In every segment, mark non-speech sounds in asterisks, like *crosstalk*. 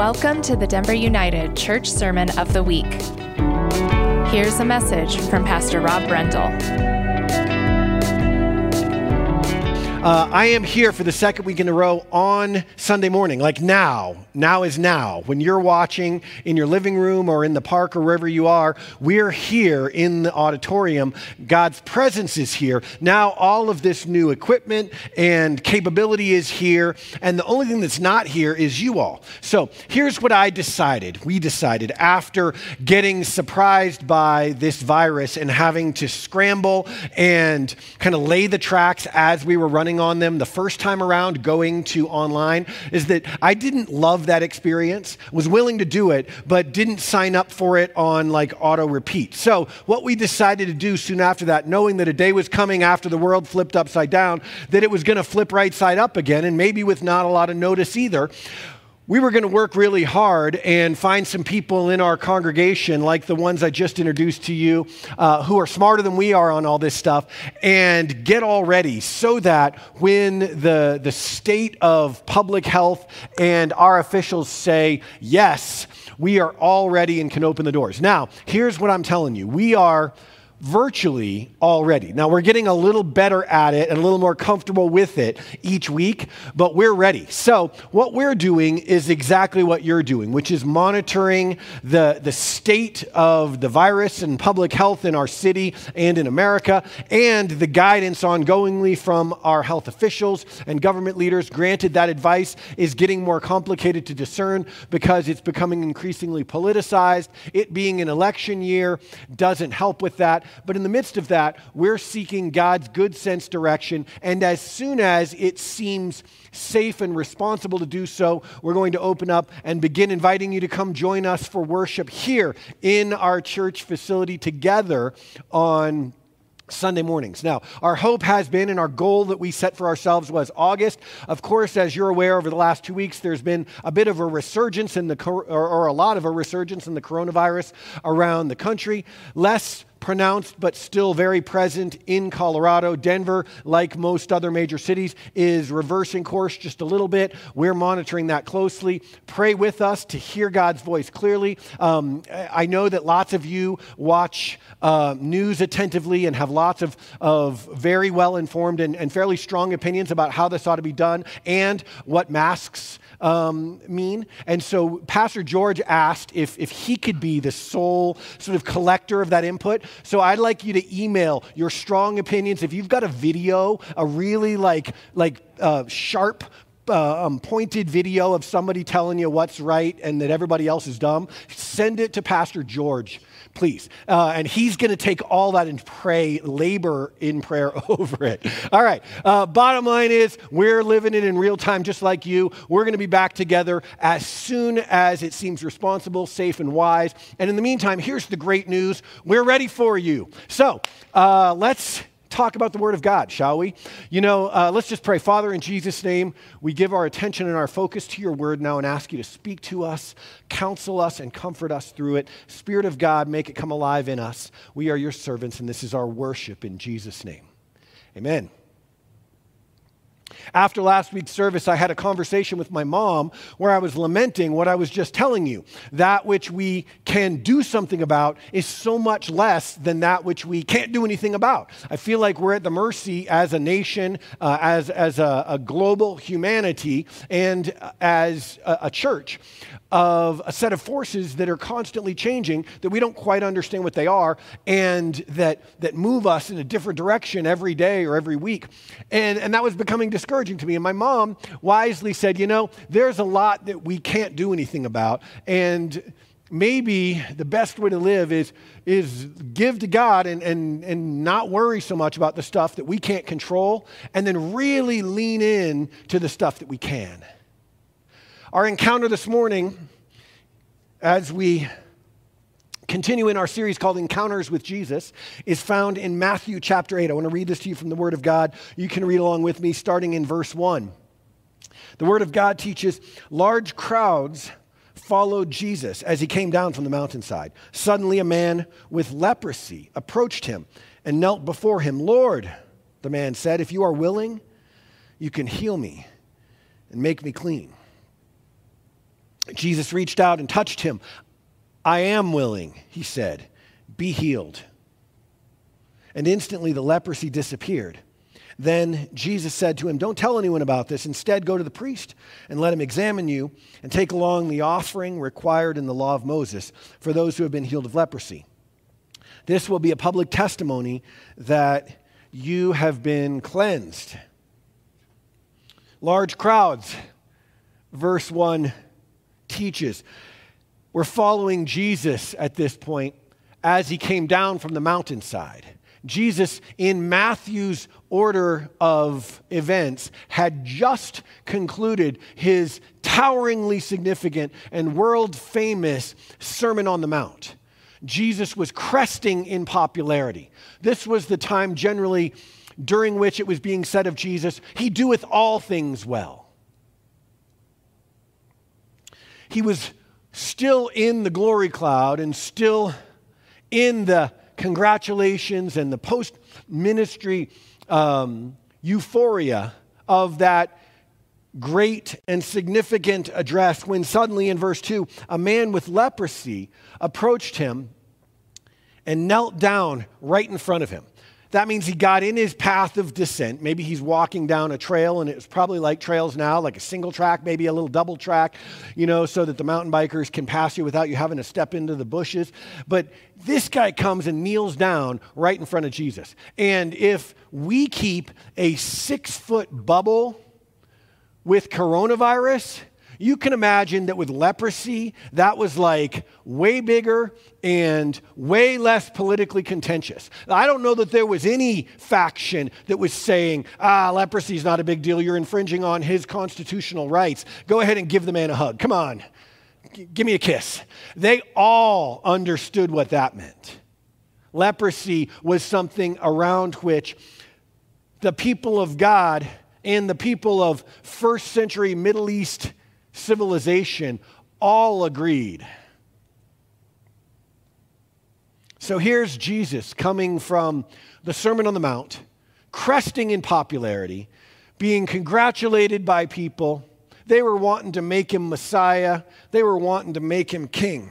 Welcome to the Denver United Church Sermon of the Week. Here's a message from Pastor Rob Brendle. Uh, I am here for the second week in a row on Sunday morning, like now. Now is now. When you're watching in your living room or in the park or wherever you are, we're here in the auditorium. God's presence is here. Now, all of this new equipment and capability is here. And the only thing that's not here is you all. So here's what I decided. We decided after getting surprised by this virus and having to scramble and kind of lay the tracks as we were running on them the first time around going to online is that I didn't love that experience, was willing to do it, but didn't sign up for it on like auto repeat. So, what we decided to do soon after that, knowing that a day was coming after the world flipped upside down, that it was going to flip right side up again, and maybe with not a lot of notice either we were going to work really hard and find some people in our congregation, like the ones I just introduced to you, uh, who are smarter than we are on all this stuff, and get all ready so that when the, the state of public health and our officials say, yes, we are all ready and can open the doors. Now, here's what I'm telling you we are virtually already. Now, we're getting a little better at it and a little more comfortable with it each week, but we're ready. So, what we're doing is exactly what you're doing, which is monitoring the, the state of the virus and public health in our city and in America, and the guidance ongoingly from our health officials and government leaders. Granted, that advice is getting more complicated to discern because it's becoming increasingly politicized. It being an election year doesn't help with that. But in the midst of that, we're seeking God's good sense direction. And as soon as it seems safe and responsible to do so, we're going to open up and begin inviting you to come join us for worship here in our church facility together on Sunday mornings. Now, our hope has been and our goal that we set for ourselves was August. Of course, as you're aware, over the last two weeks, there's been a bit of a resurgence in the, or, or a lot of a resurgence in the coronavirus around the country. Less pronounced but still very present in Colorado. Denver, like most other major cities, is reversing course just a little bit. We're monitoring that closely. Pray with us to hear God's voice clearly. Um, I know that lots of you watch uh, news attentively and have lots of, of very well informed and, and fairly strong opinions about how this ought to be done and what masks um, mean. And so Pastor George asked if, if he could be the sole sort of collector of that input. So I'd like you to email your strong opinions. If you've got a video, a really like, like uh, sharp uh, um, pointed video of somebody telling you what's right and that everybody else is dumb, send it to Pastor George please. Uh, and he's going to take all that and pray, labor in prayer *laughs* over it. All right. Uh, bottom line is, we're living it in real time just like you. We're going to be back together as soon as it seems responsible, safe, and wise. And in the meantime, here's the great news we're ready for you. So uh, let's talk about the Word of God, shall we? You know, uh, let's just pray. Father, in Jesus' name, we give our attention and our focus to your Word now and ask you to speak to us, counsel us, and comfort us through it. Spirit of God, make it come alive in us. We are your servants, and this is our worship in Jesus' name. Amen. After last week's service, I had a conversation with my mom where I was lamenting what I was just telling you. That which we can do something about is so much less than that which we can't do anything about. I feel like we're at the mercy as a nation, uh, as, as a, a, global humanity, and as a, a church of a set of forces that are constantly changing, that we don't quite understand what they are, and that, that move us in a different direction every day or every week. And, and that was becoming discouraging to me. And my mom wisely said, You know, there's a lot that we can't do anything about. And maybe the best way to live is, is give to God and, and, and not worry so much about the stuff that we can't control, and then really lean in to the stuff that we can. Our encounter this morning, as we continue in our series called Encounters with Jesus, is found in Matthew chapter 8. I want to read this to you from the Word of God. You can read along with me starting in verse 1. The Word of God teaches large crowds followed Jesus as he came down from the mountainside. Suddenly, a man with leprosy approached him and knelt before him. Lord, the man said, if you are willing, you can heal me and make me clean. Jesus reached out and touched him. I am willing, he said, be healed. And instantly the leprosy disappeared. Then Jesus said to him, Don't tell anyone about this. Instead, go to the priest and let him examine you and take along the offering required in the law of Moses for those who have been healed of leprosy. This will be a public testimony that you have been cleansed. Large crowds, verse 1 teaches. We're following Jesus at this point as he came down from the mountainside. Jesus, in Matthew's order of events, had just concluded his toweringly significant and world famous Sermon on the Mount. Jesus was cresting in popularity. This was the time generally during which it was being said of Jesus, He doeth all things well. He was still in the glory cloud and still in the congratulations and the post ministry um, euphoria of that great and significant address when suddenly in verse 2 a man with leprosy approached him and knelt down right in front of him that means he got in his path of descent. Maybe he's walking down a trail, and it's probably like trails now, like a single track, maybe a little double track, you know, so that the mountain bikers can pass you without you having to step into the bushes. But this guy comes and kneels down right in front of Jesus. And if we keep a six foot bubble with coronavirus, you can imagine that with leprosy, that was like way bigger and way less politically contentious. I don't know that there was any faction that was saying, ah, leprosy is not a big deal. You're infringing on his constitutional rights. Go ahead and give the man a hug. Come on, G- give me a kiss. They all understood what that meant. Leprosy was something around which the people of God and the people of first century Middle East civilization all agreed. So here's Jesus coming from the Sermon on the Mount, cresting in popularity, being congratulated by people. They were wanting to make him Messiah, they were wanting to make him king.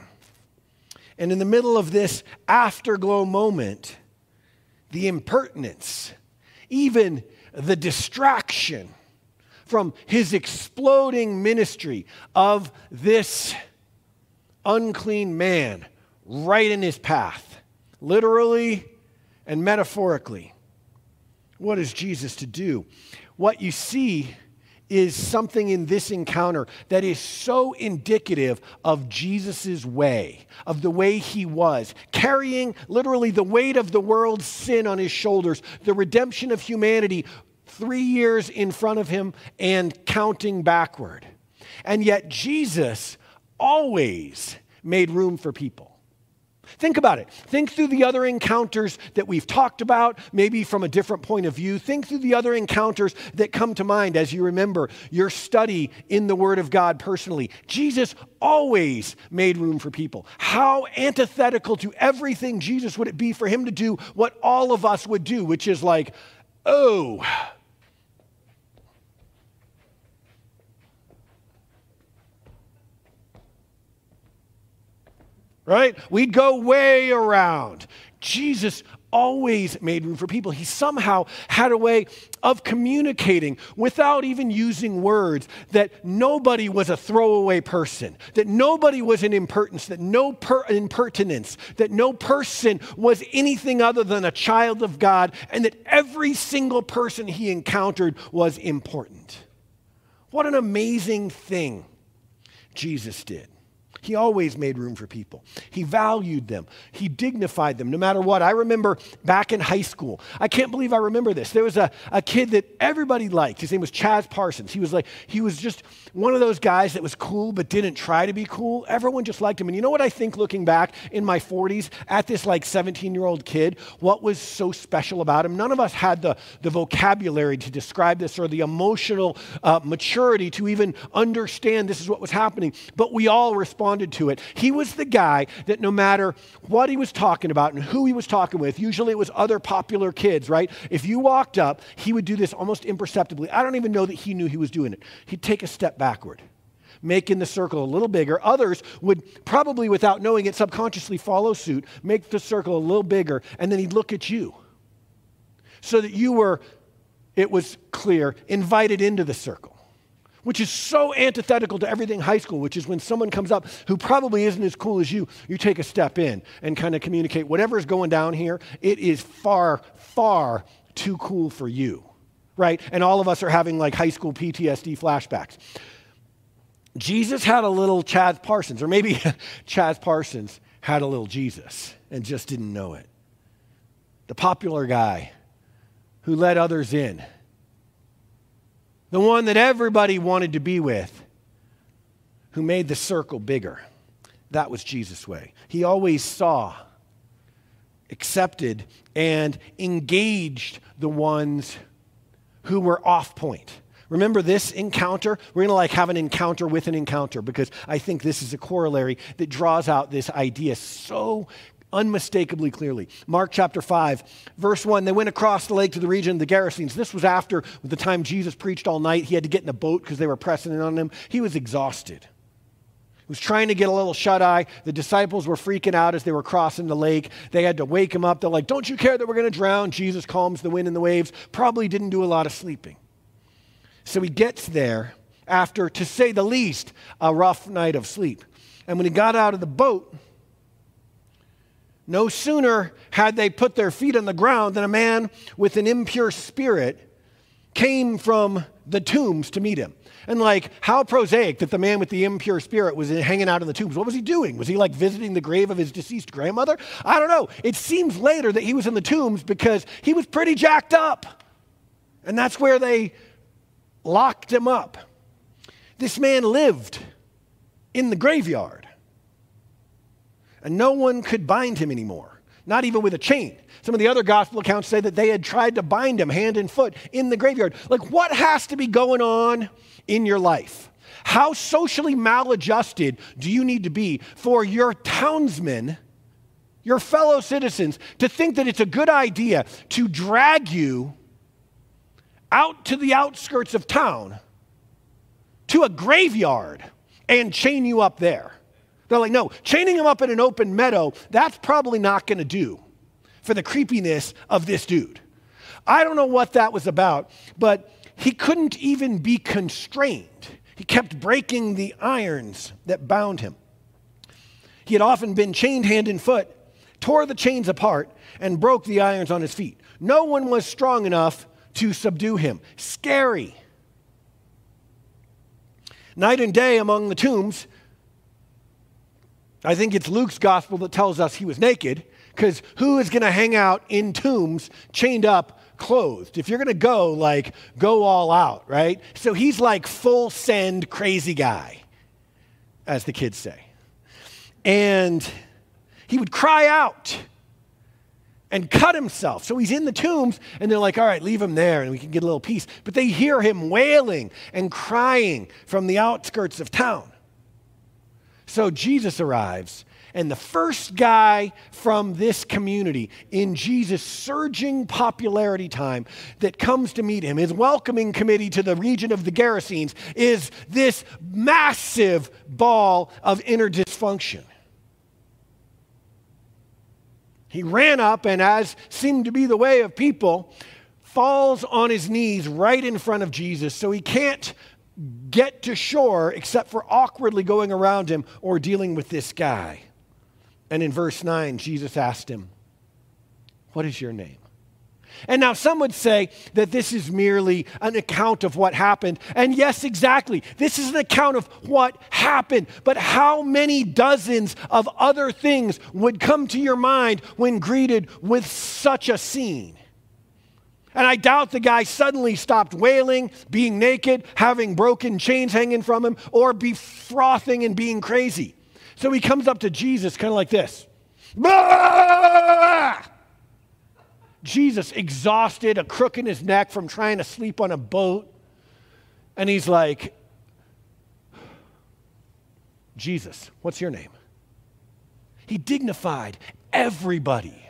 And in the middle of this afterglow moment, the impertinence, even the distraction, from his exploding ministry of this unclean man right in his path, literally and metaphorically. What is Jesus to do? What you see is something in this encounter that is so indicative of Jesus' way, of the way he was, carrying literally the weight of the world's sin on his shoulders, the redemption of humanity three years in front of him and counting backward. And yet, Jesus always made room for people. Think about it. Think through the other encounters that we've talked about, maybe from a different point of view. Think through the other encounters that come to mind as you remember your study in the Word of God personally. Jesus always made room for people. How antithetical to everything Jesus would it be for him to do what all of us would do, which is like, oh, right? We'd go way around. Jesus always made room for people. He somehow had a way of communicating without even using words that nobody was a throwaway person, that nobody was an impertinence, that no per- impertinence, that no person was anything other than a child of God, and that every single person he encountered was important. What an amazing thing Jesus did. He always made room for people. He valued them. He dignified them no matter what. I remember back in high school, I can't believe I remember this. There was a, a kid that everybody liked. His name was Chaz Parsons. He was like, he was just one of those guys that was cool but didn't try to be cool. Everyone just liked him. And you know what I think looking back in my 40s at this like 17 year old kid? What was so special about him? None of us had the, the vocabulary to describe this or the emotional uh, maturity to even understand this is what was happening. But we all responded responded to it. He was the guy that no matter what he was talking about and who he was talking with, usually it was other popular kids, right? If you walked up, he would do this almost imperceptibly. I don't even know that he knew he was doing it. He'd take a step backward making the circle a little bigger. Others would probably, without knowing it, subconsciously follow suit, make the circle a little bigger, and then he'd look at you so that you were, it was clear, invited into the circle. Which is so antithetical to everything high school, which is when someone comes up who probably isn't as cool as you, you take a step in and kind of communicate whatever is going down here, it is far, far too cool for you, right? And all of us are having like high school PTSD flashbacks. Jesus had a little Chaz Parsons, or maybe *laughs* Chaz Parsons had a little Jesus and just didn't know it. The popular guy who let others in, the one that everybody wanted to be with, who made the circle bigger. That was Jesus' way. He always saw, accepted, and engaged the ones who were off point. Remember this encounter? We're going to like have an encounter with an encounter because I think this is a corollary that draws out this idea so unmistakably clearly. Mark chapter 5, verse 1 they went across the lake to the region of the Gerasenes. This was after the time Jesus preached all night. He had to get in a boat because they were pressing in on him. He was exhausted. He was trying to get a little shut eye. The disciples were freaking out as they were crossing the lake. They had to wake him up. They're like, Don't you care that we're going to drown? Jesus calms the wind and the waves. Probably didn't do a lot of sleeping. So he gets there after, to say the least, a rough night of sleep. And when he got out of the boat, no sooner had they put their feet on the ground than a man with an impure spirit came from the tombs to meet him. And like, how prosaic that the man with the impure spirit was hanging out in the tombs. What was he doing? Was he like visiting the grave of his deceased grandmother? I don't know. It seems later that he was in the tombs because he was pretty jacked up. And that's where they locked him up. This man lived in the graveyard and no one could bind him anymore, not even with a chain. Some of the other gospel accounts say that they had tried to bind him hand and foot in the graveyard. Like, what has to be going on in your life? How socially maladjusted do you need to be for your townsmen, your fellow citizens, to think that it's a good idea to drag you out to the outskirts of town to a graveyard and chain you up there? They're like, no, chaining him up in an open meadow, that's probably not going to do for the creepiness of this dude. I don't know what that was about, but he couldn't even be constrained. He kept breaking the irons that bound him. He had often been chained hand and foot, tore the chains apart, and broke the irons on his feet. No one was strong enough to subdue him. Scary. Night and day among the tombs, I think it's Luke's gospel that tells us he was naked, because who is going to hang out in tombs chained up, clothed? If you're going to go, like, go all out, right? So he's like full send crazy guy, as the kids say. And he would cry out and cut himself. So he's in the tombs, and they're like, all right, leave him there, and we can get a little peace. But they hear him wailing and crying from the outskirts of town. So Jesus arrives, and the first guy from this community in Jesus' surging popularity time that comes to meet him, his welcoming committee to the region of the Gerasenes, is this massive ball of inner dysfunction. He ran up, and as seemed to be the way of people, falls on his knees right in front of Jesus so he can't get to shore except for awkwardly going around him or dealing with this guy. And in verse 9, Jesus asked him, What is your name? And now some would say that this is merely an account of what happened. And yes, exactly. This is an account of what happened. But how many dozens of other things would come to your mind when greeted with such a scene? And I doubt the guy suddenly stopped wailing, being naked, having broken chains hanging from him, or be frothing and being crazy. So he comes up to Jesus kind of like this. Jesus, exhausted, a crook in his neck from trying to sleep on a boat. And he's like, Jesus, what's your name? He dignified everybody.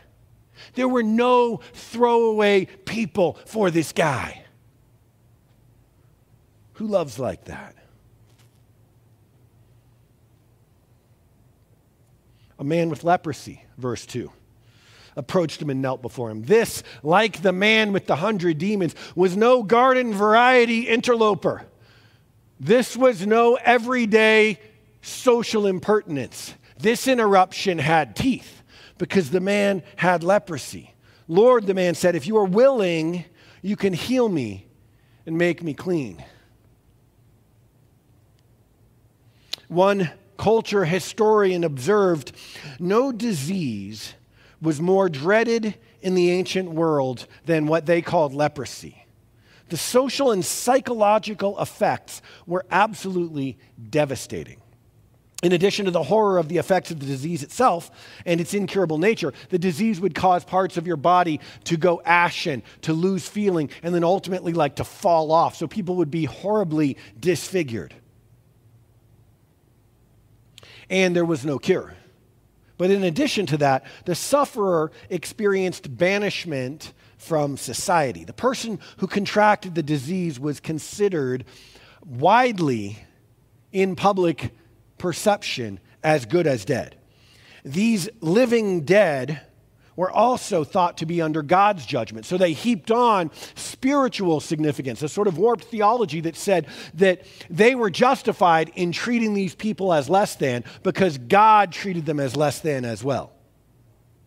There were no throwaway people for this guy. Who loves like that? A man with leprosy, verse 2 approached him and knelt before him. This, like the man with the hundred demons, was no garden variety interloper. This was no everyday social impertinence. This interruption had teeth because the man had leprosy. Lord, the man said, if you are willing, you can heal me and make me clean. One culture historian observed no disease was more dreaded in the ancient world than what they called leprosy. The social and psychological effects were absolutely devastating. In addition to the horror of the effects of the disease itself and its incurable nature, the disease would cause parts of your body to go ashen, to lose feeling, and then ultimately like to fall off. So people would be horribly disfigured and there was no cure. But in addition to that, the sufferer experienced banishment from society. The person who contracted the disease was considered widely in public perception as good as dead. These living dead were also thought to be under God's judgment. So they heaped on spiritual significance, a sort of warped theology that said that they were justified in treating these people as less than because God treated them as less than as well.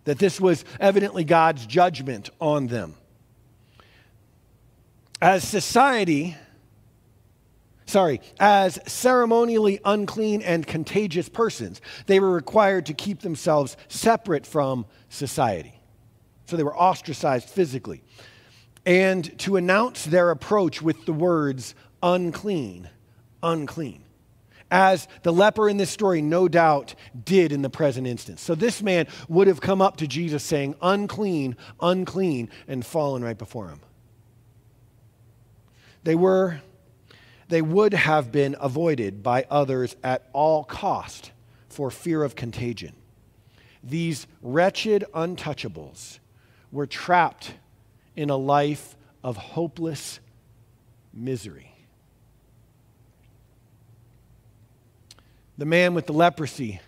That this was evidently God's judgment on them. As society, sorry, as ceremonially unclean and contagious persons, they were required to keep themselves separate from society. So they were ostracized physically. And to announce their approach with the words, unclean, unclean. As the leper in this story no doubt did in the present instance. So this man would have come up to Jesus saying, unclean, unclean, and fallen right before him. They were they would have been avoided by others at all cost for fear of contagion. These wretched untouchables were trapped in a life of hopeless misery. The man with the leprosy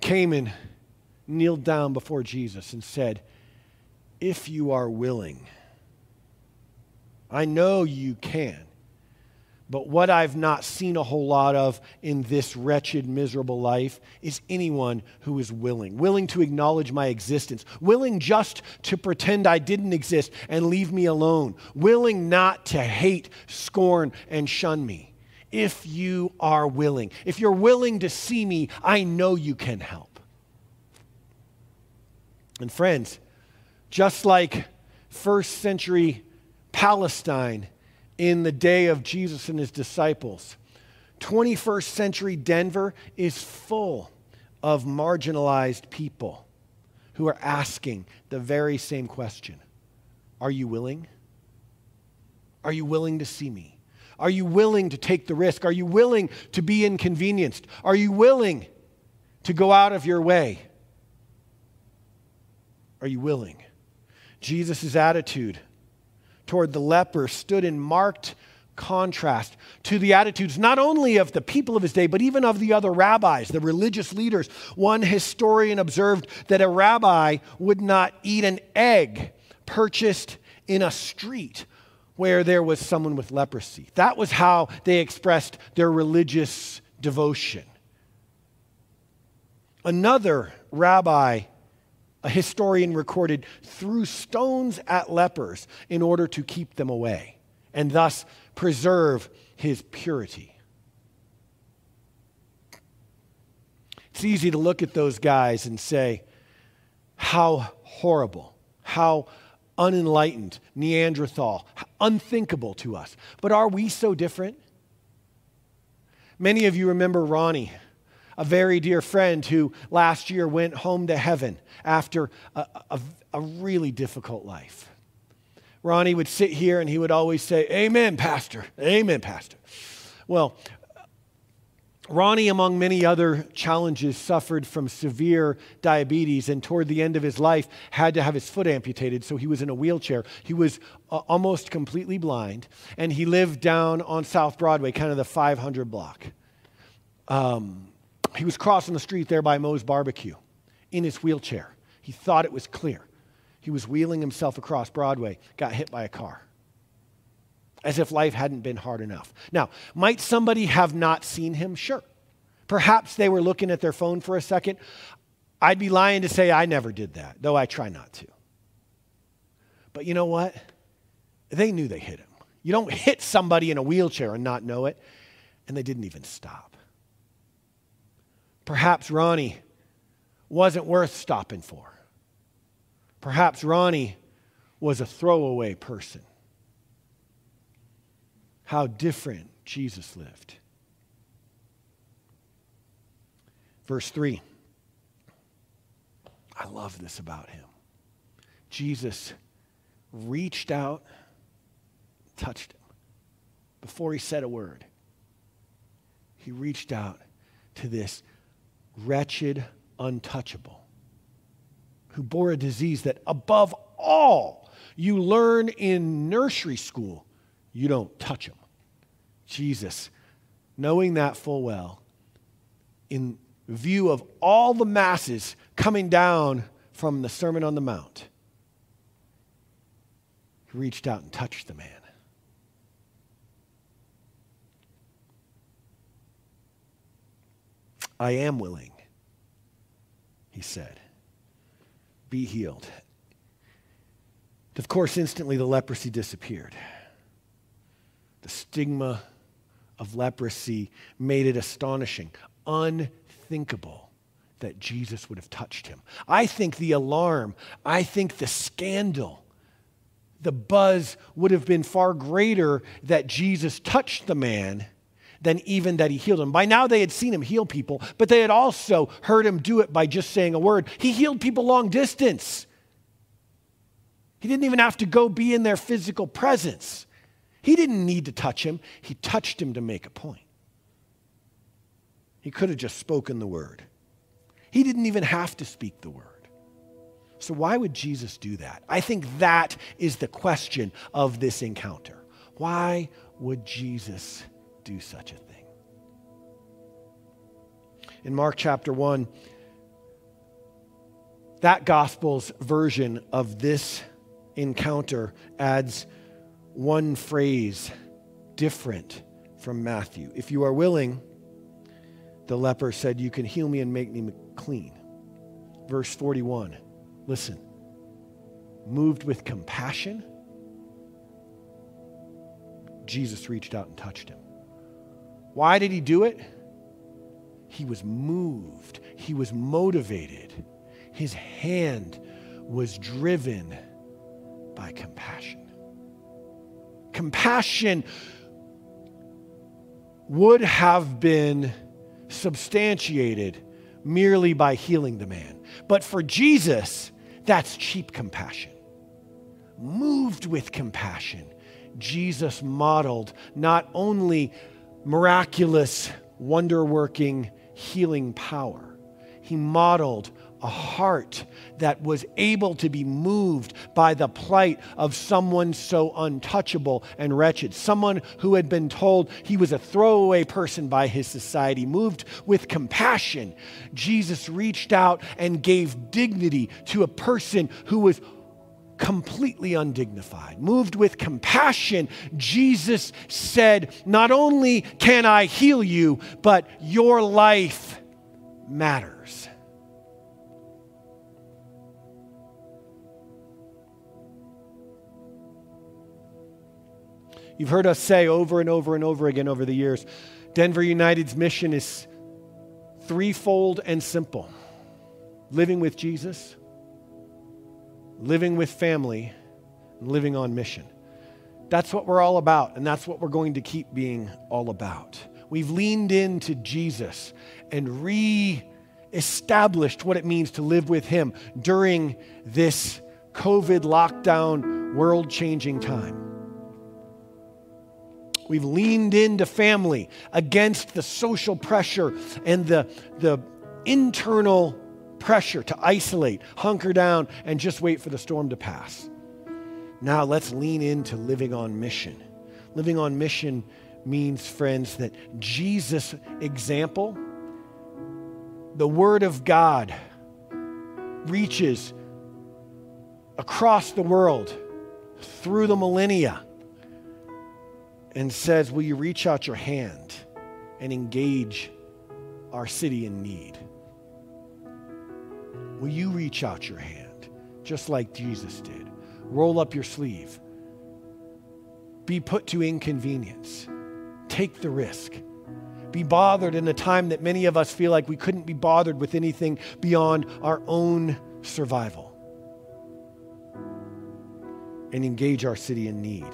came and kneeled down before Jesus and said, If you are willing, I know you can. But what I've not seen a whole lot of in this wretched, miserable life is anyone who is willing, willing to acknowledge my existence, willing just to pretend I didn't exist and leave me alone, willing not to hate, scorn, and shun me. If you are willing, if you're willing to see me, I know you can help. And friends, just like first century Palestine, in the day of Jesus and his disciples. 21st century Denver is full of marginalized people who are asking the very same question Are you willing? Are you willing to see me? Are you willing to take the risk? Are you willing to be inconvenienced? Are you willing to go out of your way? Are you willing? Jesus' attitude toward the leper stood in marked contrast to the attitudes not only of the people of his day, but even of the other rabbis, the religious leaders. One historian observed that a rabbi would not eat an egg purchased in a street where there was someone with leprosy. That was how they expressed their religious devotion. Another rabbi a historian recorded, threw stones at lepers in order to keep them away and thus preserve his purity. It's easy to look at those guys and say, how horrible, how unenlightened, Neanderthal, unthinkable to us. But are we so different? Many of you remember Ronnie a very dear friend who last year went home to heaven after a, a, a really difficult life. Ronnie would sit here and he would always say, Amen, Pastor. Amen, Pastor. Well, Ronnie, among many other challenges, suffered from severe diabetes and toward the end of his life had to have his foot amputated, so he was in a wheelchair. He was uh, almost completely blind, and he lived down on South Broadway, kind of the 500 block. Um, He was crossing the street there by Moe's Barbecue in his wheelchair. He thought it was clear. He was wheeling himself across Broadway, got hit by a car. As if life hadn't been hard enough. Now, might somebody have not seen him? Sure. Perhaps they were looking at their phone for a second. I'd be lying to say I never did that, though I try not to. But you know what? They knew they hit him. You don't hit somebody in a wheelchair and not know it. And they didn't even stop. Perhaps Ronnie wasn't worth stopping for. Perhaps Ronnie was a throwaway person. How different Jesus lived. Verse 3. I love this about him. Jesus reached out, touched him before he said a word. He reached out to this wretched, untouchable who bore a disease that, above all, you learn in nursery school, you don't touch him. Jesus, knowing that full well, in view of all the masses coming down from the Sermon on the Mount, he reached out and touched the man. I am willing, he said. Be healed. Of course, instantly the leprosy disappeared. The stigma of leprosy made it astonishing, unthinkable that Jesus would have touched him. I think the alarm, I think the scandal, the buzz would have been far greater that Jesus touched the man than even that he healed him. By now they had seen him heal people, but they had also heard him do it by just saying a word. He healed people long distance. He didn't even have to go be in their physical presence. He didn't need to touch him, he touched him to make a point. He could have just spoken the word. He didn't even have to speak the word. So, why would Jesus do that? I think that is the question of this encounter. Why would Jesus do such a thing? In Mark chapter 1, that gospel's version of this encounter adds one phrase different from Matthew. If you are willing, the leper said, You can heal me and make me clean. Verse 41. Listen. Moved with compassion, Jesus reached out and touched him. Why did he do it? He was moved, he was motivated. His hand was driven by compassion. Compassion would have been substantiated merely by healing the man. But for Jesus, that's cheap compassion. Moved with compassion, Jesus modeled not only miraculous, wonder working, healing power, he modeled a heart that was able to be moved by the plight of someone so untouchable and wretched, someone who had been told he was a throwaway person by his society. Moved with compassion, Jesus reached out and gave dignity to a person who was completely undignified. Moved with compassion, Jesus said, Not only can I heal you, but your life matters. You've heard us say over and over and over again over the years Denver United's mission is threefold and simple living with Jesus, living with family, and living on mission. That's what we're all about, and that's what we're going to keep being all about. We've leaned into Jesus and re established what it means to live with Him during this COVID lockdown, world changing time. We've leaned into family against the social pressure and the, the internal pressure to isolate, hunker down, and just wait for the storm to pass. Now let's lean into living on mission. Living on mission means, friends, that Jesus' example the Word of God reaches across the world through the millennia and says, Will you reach out your hand and engage our city in need? Will you reach out your hand just like Jesus did? Roll up your sleeve. Be put to inconvenience. Take the risk. Be bothered in a time that many of us feel like we couldn't be bothered with anything beyond our own survival. And engage our city in need.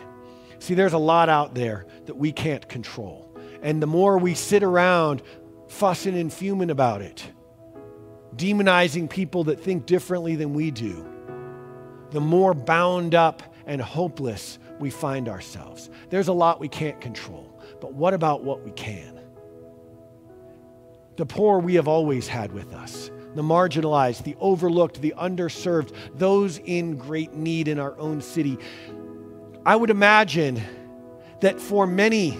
See, there's a lot out there that we can't control. And the more we sit around fussing and fuming about it, demonizing people that think differently than we do, the more bound up and hopeless we find ourselves. There's a lot we can't control, but what about what we can? The poor we have always had with us, the marginalized, the overlooked, the underserved, those in great need in our own city. I would imagine that for many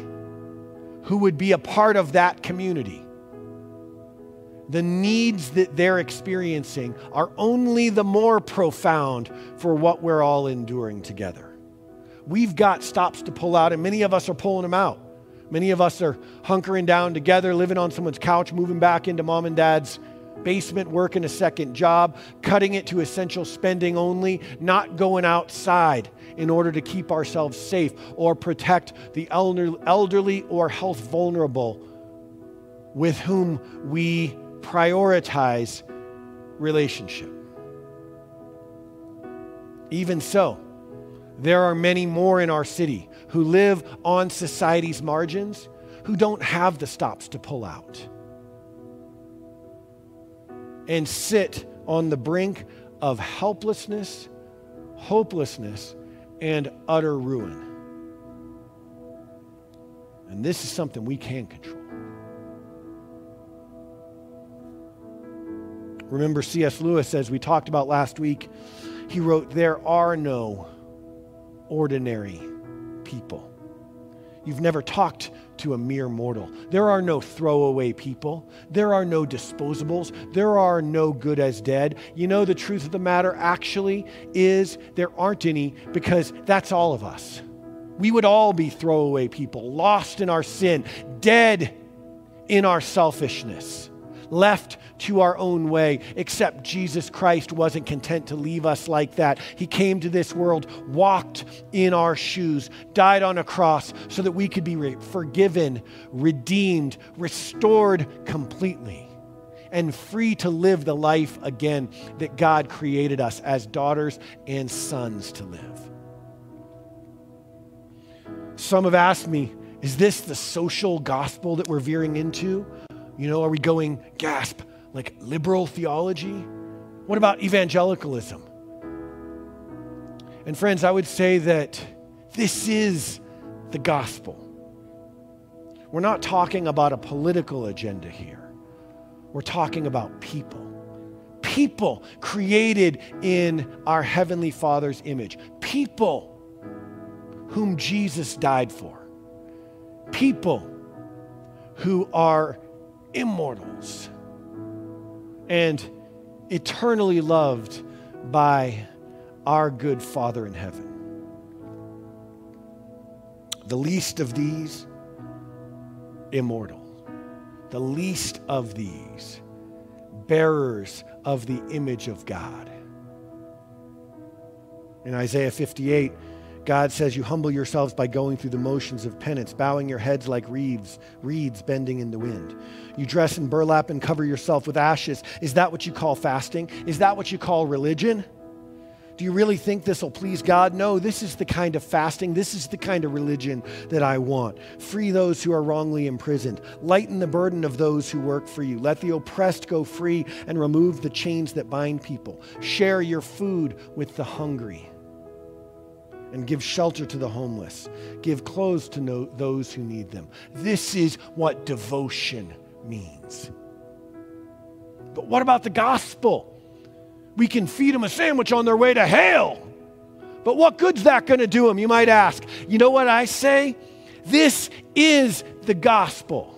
who would be a part of that community, the needs that they're experiencing are only the more profound for what we're all enduring together. We've got stops to pull out, and many of us are pulling them out. Many of us are hunkering down together, living on someone's couch, moving back into mom and dad's basement, working a second job, cutting it to essential spending only, not going outside in order to keep ourselves safe or protect the elderly or health vulnerable with whom we prioritize relationship. Even so, there are many more in our city who live on society's margins who don't have the stops to pull out and sit on the brink of helplessness, hopelessness, and utter ruin. And this is something we can control. Remember, C.S. Lewis, as we talked about last week, he wrote, There are no ordinary people. You've never talked to a mere mortal. There are no throwaway people. There are no disposables. There are no good as dead. You know, the truth of the matter actually is there aren't any because that's all of us. We would all be throwaway people, lost in our sin, dead in our selfishness left to our own way, except Jesus Christ wasn't content to leave us like that. He came to this world, walked in our shoes, died on a cross so that we could be forgiven, redeemed, restored completely, and free to live the life again that God created us as daughters and sons to live. Some have asked me, is this the social gospel that we're veering into? You know, are we going, gasp, like liberal theology? What about evangelicalism? And friends, I would say that this is the gospel. We're not talking about a political agenda here. We're talking about people. People created in our Heavenly Father's image. People whom Jesus died for. People who are immortals and eternally loved by our good Father in heaven. The least of these, immortal. The least of these, bearers of the image of God. In Isaiah 58, God says, You humble yourselves by going through the motions of penance, bowing your heads like reeds, reeds bending in the wind. You dress in burlap and cover yourself with ashes. Is that what you call fasting? Is that what you call religion? Do you really think this will please God? No, this is the kind of fasting, this is the kind of religion that I want. Free those who are wrongly imprisoned. Lighten the burden of those who work for you. Let the oppressed go free and remove the chains that bind people. Share your food with the hungry and give shelter to the homeless. Give clothes to no, those who need them. This is what devotion means. But what about the gospel? We can feed them a sandwich on their way to hell. But what good's that going to do them, you might ask? You know what I say? This is the gospel.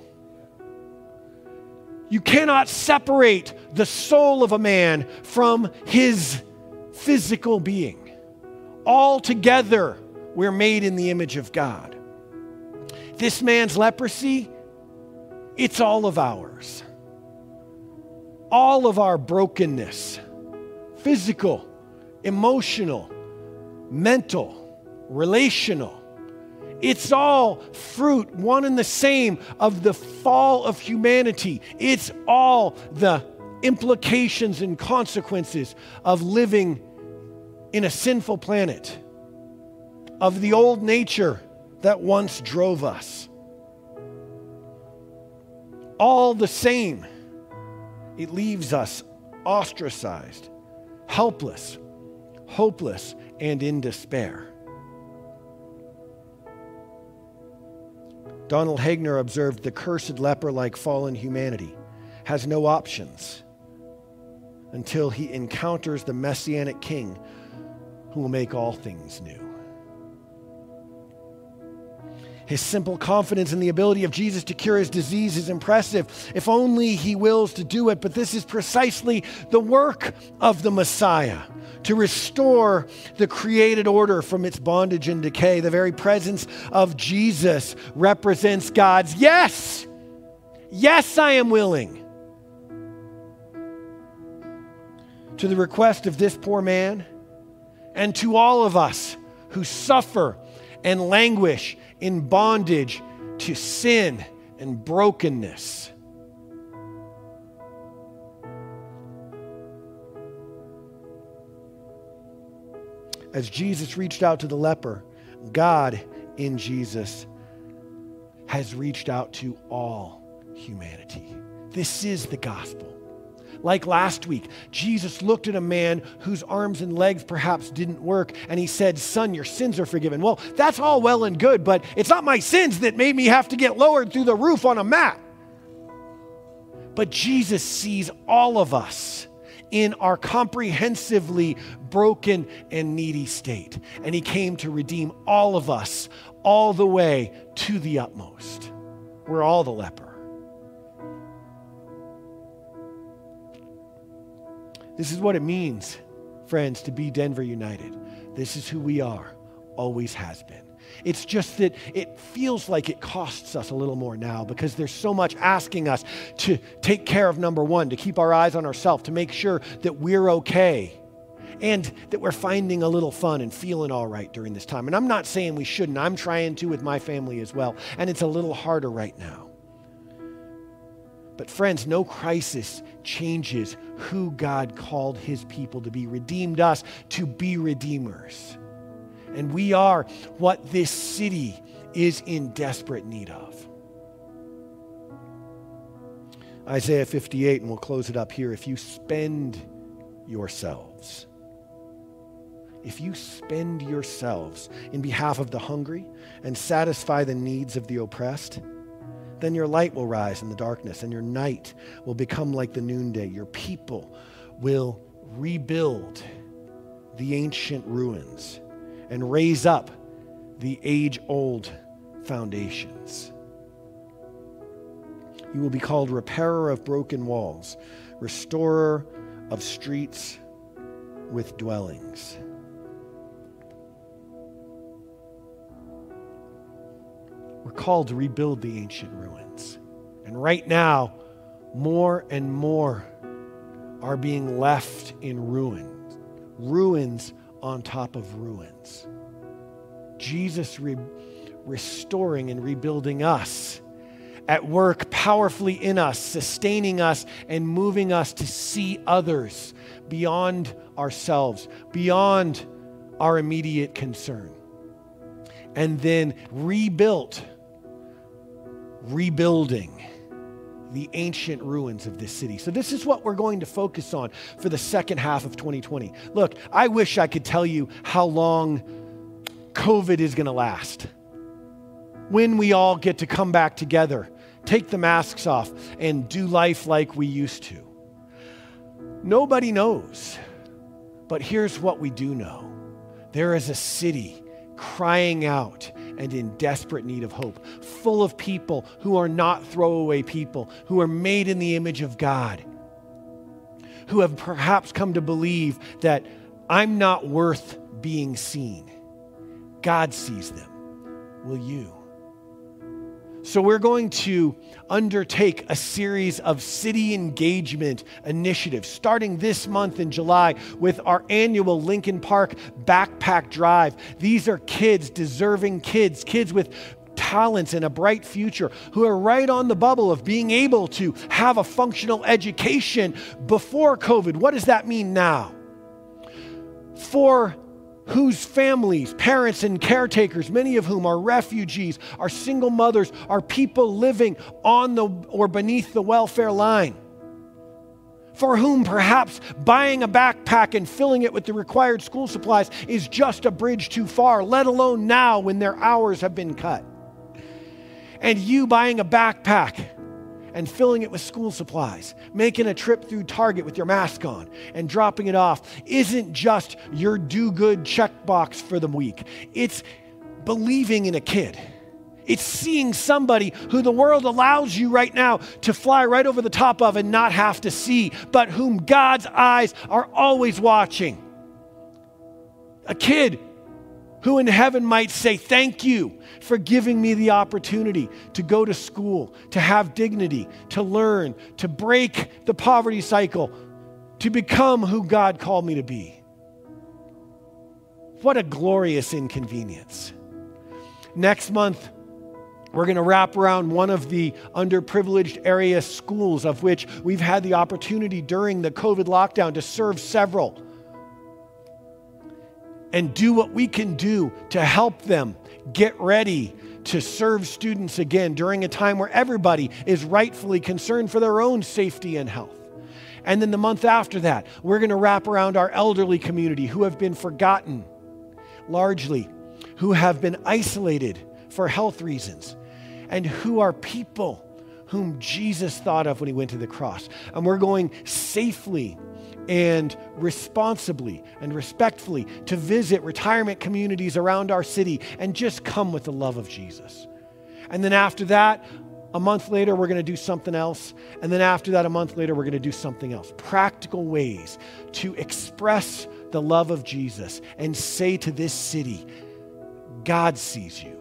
You cannot separate the soul of a man from his physical being. All together, we're made in the image of God. This man's leprosy, it's all of ours. All of our brokenness, physical, emotional, mental, relational, it's all fruit, one and the same, of the fall of humanity. It's all the implications and consequences of living in a sinful planet, of the old nature that once drove us. All the same, it leaves us ostracized, helpless, hopeless, and in despair. Donald Hagner observed the cursed leper like fallen humanity has no options until he encounters the messianic king who will make all things new. His simple confidence in the ability of Jesus to cure his disease is impressive, if only he wills to do it. But this is precisely the work of the Messiah to restore the created order from its bondage and decay. The very presence of Jesus represents God's yes, yes, I am willing. To the request of this poor man and to all of us who suffer and languish in bondage to sin and brokenness. As Jesus reached out to the leper, God in Jesus has reached out to all humanity. This is the gospel. Like last week, Jesus looked at a man whose arms and legs perhaps didn't work, and he said, Son, your sins are forgiven. Well, that's all well and good, but it's not my sins that made me have to get lowered through the roof on a mat. But Jesus sees all of us in our comprehensively broken and needy state. And he came to redeem all of us all the way to the utmost. We're all the leper. This is what it means, friends, to be Denver United. This is who we are, always has been. It's just that it feels like it costs us a little more now because there's so much asking us to take care of number one, to keep our eyes on ourselves, to make sure that we're okay and that we're finding a little fun and feeling all right during this time. And I'm not saying we shouldn't, I'm trying to with my family as well. And it's a little harder right now. But, friends, no crisis changes who God called his people to be, redeemed us to be redeemers. And we are what this city is in desperate need of. Isaiah 58, and we'll close it up here. If you spend yourselves, if you spend yourselves in behalf of the hungry and satisfy the needs of the oppressed, then your light will rise in the darkness, and your night will become like the noonday. Your people will rebuild the ancient ruins and raise up the age old foundations. You will be called repairer of broken walls, restorer of streets with dwellings. We're called to rebuild the ancient ruins. And right now, more and more are being left in ruins, ruins on top of ruins. Jesus re- restoring and rebuilding us, at work powerfully in us, sustaining us, and moving us to see others beyond ourselves, beyond our immediate concern. And then rebuilt rebuilding the ancient ruins of this city. So, this is what we're going to focus on for the second half of 2020. Look, I wish I could tell you how long COVID is going to last. When we all get to come back together, take the masks off, and do life like we used to. Nobody knows. But here's what we do know there is a city crying out and in desperate need of hope full of people who are not throwaway people, who are made in the image of God, who have perhaps come to believe that I'm not worth being seen. God sees them. Will you? So, we're going to undertake a series of city engagement initiatives starting this month in July with our annual Lincoln Park Backpack Drive. These are kids, deserving kids, kids with talents and a bright future who are right on the bubble of being able to have a functional education before COVID. What does that mean now? For whose families, parents, and caretakers, many of whom are refugees, are single mothers, are people living on the or beneath the welfare line. For whom perhaps buying a backpack and filling it with the required school supplies is just a bridge too far, let alone now when their hours have been cut. And you buying a backpack and filling it with school supplies, making a trip through Target with your mask on and dropping it off isn't just your do good checkbox for the week. It's believing in a kid. It's seeing somebody who the world allows you right now to fly right over the top of and not have to see, but whom God's eyes are always watching. A kid who in heaven might say, Thank you for giving me the opportunity to go to school, to have dignity, to learn, to break the poverty cycle, to become who God called me to be. What a glorious inconvenience. Next month, we're going to wrap around one of the underprivileged area schools, of which we've had the opportunity during the COVID lockdown to serve several and do what we can do to help them get ready to serve students again during a time where everybody is rightfully concerned for their own safety and health. And then the month after that, we're going to wrap around our elderly community who have been forgotten largely, who have been isolated for health reasons, and who are people whom Jesus thought of when he went to the cross. And we're going safely and responsibly and respectfully to visit retirement communities around our city and just come with the love of Jesus. And then after that, a month later, we're going to do something else. And then after that, a month later, we're going to do something else. Practical ways to express the love of Jesus and say to this city, God sees you.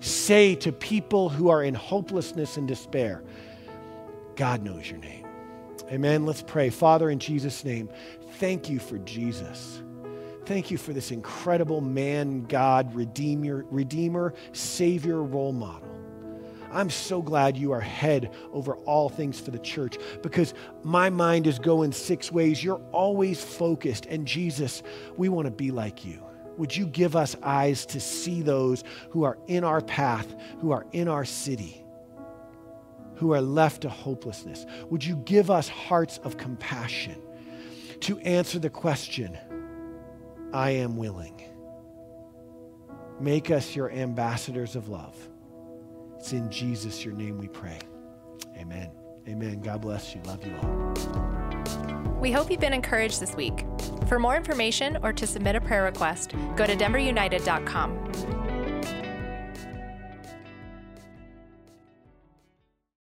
Say to people who are in hopelessness and despair, God knows your name. Amen. Let's pray. Father, in Jesus' name, thank you for Jesus. Thank you for this incredible man, God, redeemer, redeemer, savior, role model. I'm so glad you are head over all things for the church because my mind is going six ways. You're always focused. And Jesus, we want to be like you. Would you give us eyes to see those who are in our path, who are in our city? Who are left to hopelessness. Would you give us hearts of compassion to answer the question, I am willing? Make us your ambassadors of love. It's in Jesus, your name, we pray. Amen. Amen. God bless you. Love you all. We hope you've been encouraged this week. For more information or to submit a prayer request, go to denverunited.com.